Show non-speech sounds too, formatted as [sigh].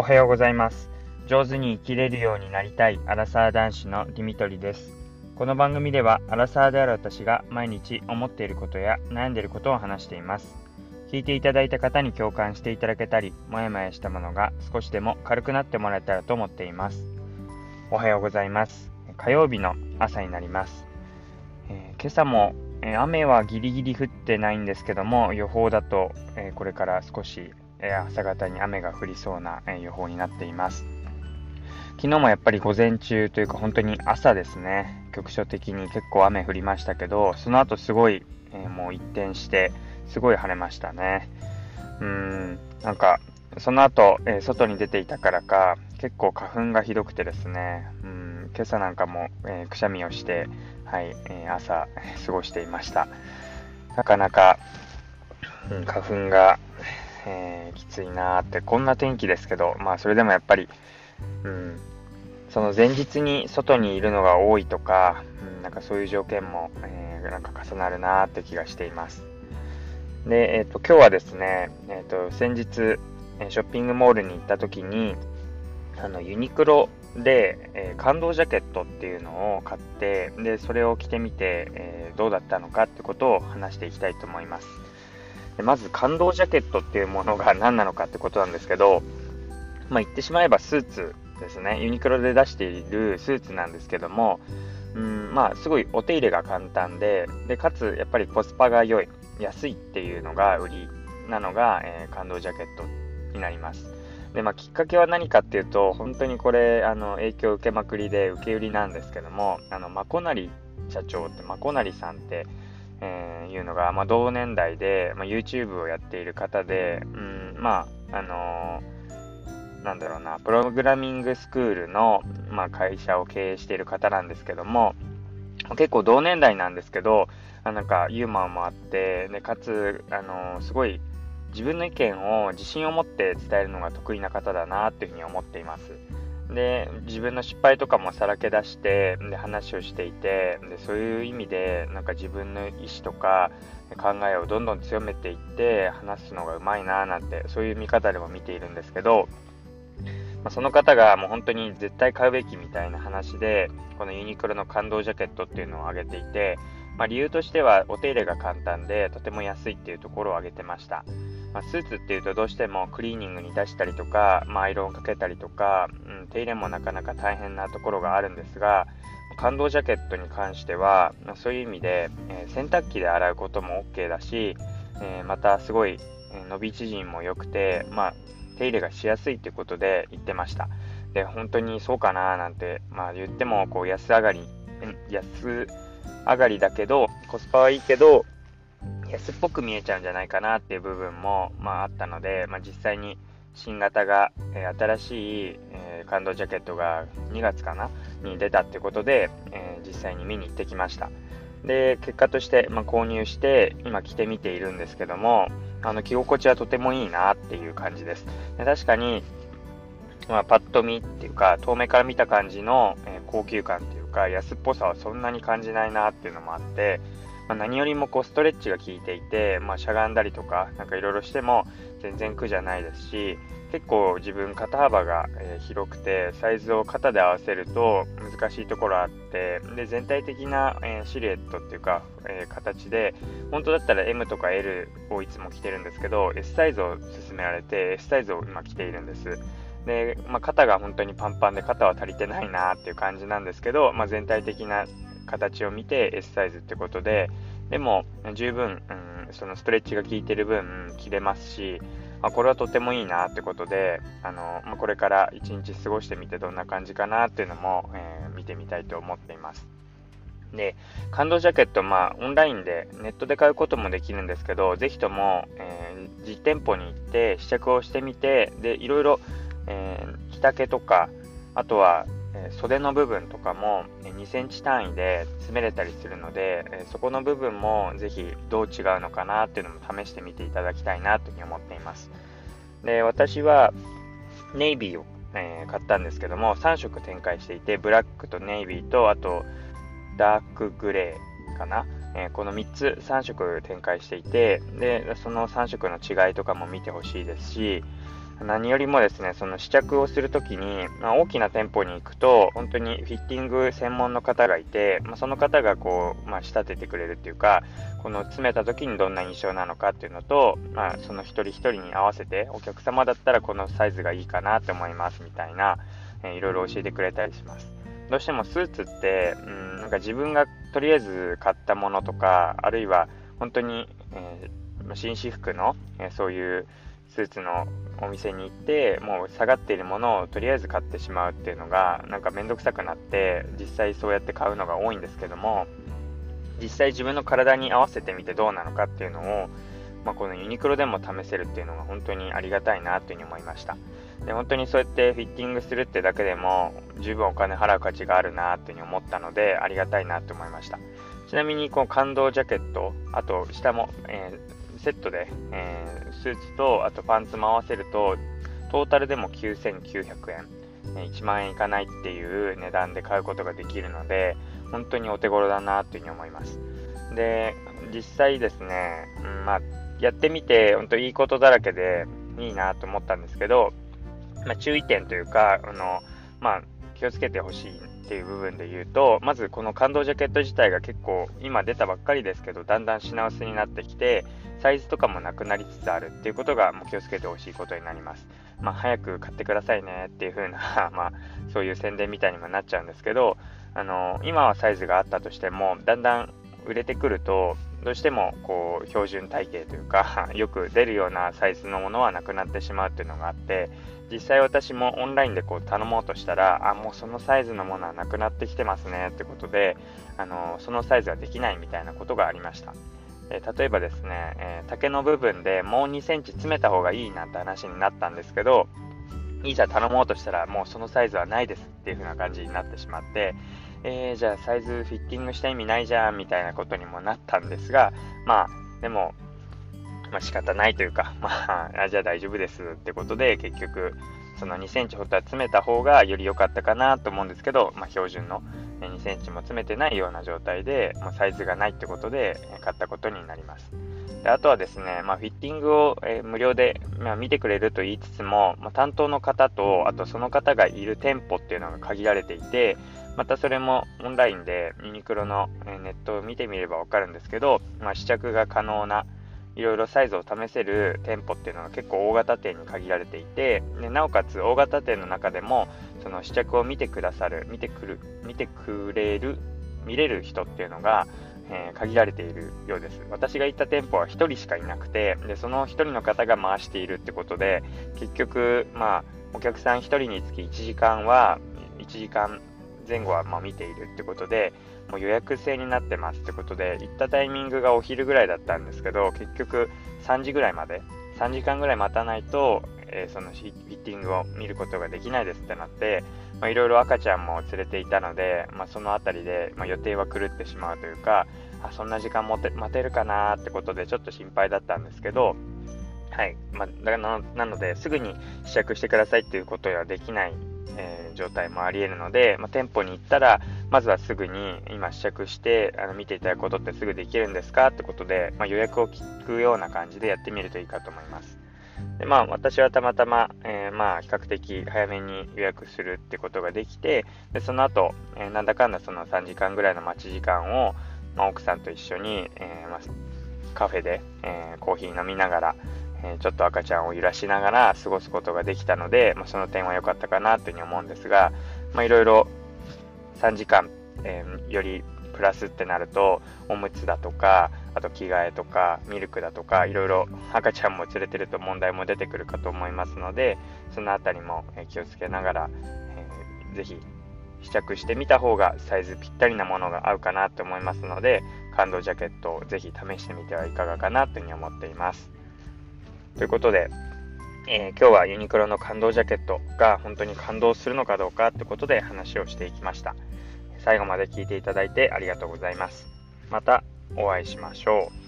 おはようございます。上手に生きれるようになりたいアラサー男子のディミトリです。この番組ではアラサーである私が毎日思っていることや悩んでいることを話しています。聞いていただいた方に共感していただけたりもやもやしたものが少しでも軽くなってもらえたらと思っています。おはようございます。火曜日の朝になります、えー、今朝もえ雨はギリギリ降ってないんですけども予報だと、えこれから少しえ朝方に雨が降りそうな、え予報になっています。昨日もやっぱり午前中というか本当に朝ですね、局所的に結構雨降りましたけど、その後すごい、えもう一転して、すごい晴れましたね。うん、なんか、その後、え外に出ていたからか、結構花粉がひどくてですね、うん、今朝なんかも、え、くしゃみをして、はい、え、朝、過ごしていました。なかなか、花粉が、えー、きついなーって、こんな天気ですけど、まあそれでもやっぱり、うん、その前日に外にいるのが多いとか、うん、なんかそういう条件も、えー、なんか重なるなーって気がしています。で、えっ、ー、と、今日はですね、えっ、と、先日、ショッピングモールに行った時に、あの、ユニクロで、え、感動ジャケットっていうのを買って、で、それを着てみて、え、どうだったのかってことを話していきたいと思います。でまず感動ジャケットっていうものが何なのかってことなんですけど、まあ、言ってしまえばスーツですね。ユニクロで出しているスーツなんですけども、うん、まあ、すごいお手入れが簡単で、で、かつ、やっぱりコスパが良い、安いっていうのが売りなのが、えー、感動ジャケットになります。で、まあ、きっかけは何かっていうと、本当にこれ、あの、影響を受けまくりで受け売りなんですけども、あの、まこなり社長って、まこなりさんって、えー、いうのが、まあ、同年代で、まあ、YouTube をやっている方で、うん、まあ、あのー、なんだろうな、プログラミングスクールの、まあ、会社を経営している方なんですけども、結構同年代なんですけど、あなんかユーモアもあって、でかつ、あのー、すごい自分の意見を自信を持って伝えるのが得意な方だなっていうふうに思っています。で自分の失敗とかもさらけ出してで話をしていてでそういう意味でなんか自分の意思とか考えをどんどん強めていって話すのがうまいななんてそういう見方でも見ているんですけど、まあ、その方がもう本当に絶対買うべきみたいな話でこのユニクロの感動ジャケットっていうのを挙げていて、まあ、理由としてはお手入れが簡単でとても安いっていうところを挙げてました。まあ、スーツっていうとどうしてもクリーニングに出したりとか、まあ、アイロンをかけたりとか、手入れもなかなか大変なところがあるんですが感動ジャケットに関しては、そういう意味で、え、洗濯機で洗うことも OK だし、え、またすごい、伸び縮みも良くて、まあ、手入れがしやすいということで言ってました。で本当にそうかななんて、まあ、言ってもこう安上がり安上がりだけどコスパはいいけど安っぽく見えちゃうんじゃないかなっていう部分も、まあ、あったので、まあ、実際に新型が、え、新しい、えー、感動ジャケットが2月かな？に出たってことで、えー、実際に見に行ってきました。で結果として、まあ、購入して今着てみているんですけどもあの着心地はとてもいいなっていう感じです。で確かに、まあ、パッと見っていうか遠目から見た感じの、え高級感っていうか安っぽさはそんなに感じないなっていうのもあってまあ、何よりもこうストレッチが効いていて、まあ、しゃがんだりとか、なんかいろいろしても全然苦じゃないですし、結構自分肩幅が、え広くて、サイズを肩で合わせると難しいところあって、で、全体的な、えシルエットっていうか、え形で、本当だったら M とか L をいつも着てるんですけど、S サイズを勧められて、S サイズを今着ているんです。で、まあ、肩が本当にパンパンで肩は足りてないなっていう感じなんですけど、まあ、全体的な形を見て S サイズってことで、でも十分、うん、そのストレッチが効いてる分着れますし、まあ、これはとてもいいなってことで、あのまあ、これから一日過ごしてみてどんな感じかなっていうのも、えー、見てみたいと思っています。で、感動ジャケット、まあ、オンラインで、ネットで買うこともできるんですけど、ぜひとも、えー、実店舗に行って試着をしてみて、で、いろいろ、えー、着丈とか、あとは、え袖の部分とかも2センチ単位で詰めれたりするので、えそこの部分もぜひどう違うのかなっていうのも試してみていただきたいなというふうに思っています。で、私はネイビーを、え、買ったんですけども、3色展開していて、ブラックとネイビーと、あとダークグレーかな？え、この3つ3色展開していて、で、その3色の違いとかも見てほしいですし、何よりもですね、その試着をするときに、まあ、大きな店舗に行くと、本当にフィッティング専門の方がいて、まあ、その方がこう、まあ、仕立ててくれるっていうか、この詰めた時にどんな印象なのかっていうのと、まあ、その一人一人に合わせて、お客様だったらこのサイズがいいかなって思いますみたいな、えー、いろいろ教えてくれたりします。どうしてもスーツって、うん、なんか自分がとりあえず買ったものとか、あるいは本当に、えー、紳士服の、えー、そういうスーツのお店に行ってもう下がっているものをとりあえず買ってしまうっていうのがなんか面倒くさくなって実際そうやって買うのが多いんですけども実際自分の体に合わせてみてどうなのかっていうのを、まあ、このユニクロでも試せるっていうのが本当にありがたいなというふうに思いました。で本当にそうやってフィッティングするってだけでも十分お金払う価値があるなっていうふうに思ったのでありがたいなと思いました。ちなみにこの感動ジャケットあと下も、えー、セットで、えー、スーツとあとパンツも合わせるとトータルでも9900円。1万円いかないっていう値段で買うことができるので本当にお手頃だなというふうに思います。で実際ですね、うん、まあやってみて本当いいことだらけでいいなと思ったんですけど、まあ、注意点というかあの、まあ、気をつけてほしいっていう部分で言うとまずこの感動ジャケット自体が結構今出たばっかりですけどだんだん品薄になってきてサイズとかもなくなりつつあるっていうことがもう気をつけてほしいことになります。まあ、早く買ってくださいねっていう風な [laughs] まあ、そういう宣伝みたいにもなっちゃうんですけど、あの今はサイズがあったとしても、だんだん売れてくると、どうしてもこう標準体型というか [laughs] よく出るようなサイズのものはなくなってしまうっていうのがあって実際私もオンラインでこう頼もうとしたらあもうそのサイズのものはなくなってきてますねってことであのそのサイズはできないみたいなことがありました。え例えばですね、え、竹の部分でもう2センチ詰めた方がいいなんて話になったんですけど、いざ頼もうとしたらもうそのサイズはないですっていう風な感じになってしまって、えー、じゃあサイズフィッティングした意味ないじゃんみたいなことにもなったんですが、まあ、でも、まあ仕方ないというか、[laughs] まあ、じゃあ大丈夫ですってことで結局、その2センチほどは詰めた方がより良かったかなと思うんですけど、まあ、標準の2センチも詰めてないような状態で、まあ、サイズがないってことで買ったことになります。であとはですね、まあ、フィッティングを、えー、無料で、まあ、見てくれると言いつつも、まあ、担当の方と、あとその方がいる店舗っていうのが限られていて、またそれもオンラインでユニクロの、ネットを見てみればわかるんですけど、まあ試着が可能ないろいろサイズを試せる店舗っていうのが結構大型店に限られていてでなおかつ大型店の中でもその試着を見てくださる見てくる見てくれる見れる人っていうのが、えー、限られているようです。私が行った店舗は1人しかいなくてでその1人の方が回しているってことで結局まあお客さん1人につき1時間は1時間前後はま見ているってことでもう予約制になってますってことで、行ったタイミングがお昼ぐらいだったんですけど、結局3時ぐらいまで、3時間ぐらい待たないと、えー、そのフィッティングを見ることができないですってなって、いろいろ赤ちゃんも連れていたので、まあ、その辺りで、まあ、予定は狂ってしまうというか、あそんな時間もて待てるかなってことでちょっと心配だったんですけど、はい。まあ、なので、すぐに試着してくださいっていうことはできないえー、状態もあり得るので、まあ、店舗に行ったら、まずはすぐに今試着してあの見ていただくことってすぐできるんですか？ってことで、まあ、予約を聞くような感じでやってみるといいかと思います。でまあ、私はたまたま、えー、まあ、比較的早めに予約するってことができて、でその後、えー、なんだかんだその3時間ぐらいの待ち時間を、まあ、奥さんと一緒に、え、ま、カフェで、えコーヒー飲みながら、えちょっと赤ちゃんを揺らしながら過ごすことができたので、まあ、その点は良かったかなというふうに思うんですが、まあ、いろいろ3時間、えー、よりプラスってなるとおむつだとかあと着替えとかミルクだとかいろいろ赤ちゃんも連れてると問題も出てくるかと思いますのでその辺りも気をつけながら、えー、ぜひ試着してみた方がサイズぴったりなものが合うかなと思いますので感動ジャケットをぜひ試してみてはいかがかなというふうに思っています。ということで、えー、今日はユニクロの感動ジャケットが本当に感動するのかどうかということで話をしていきました。最後まで聞いていただいてありがとうございます。またお会いしましょう。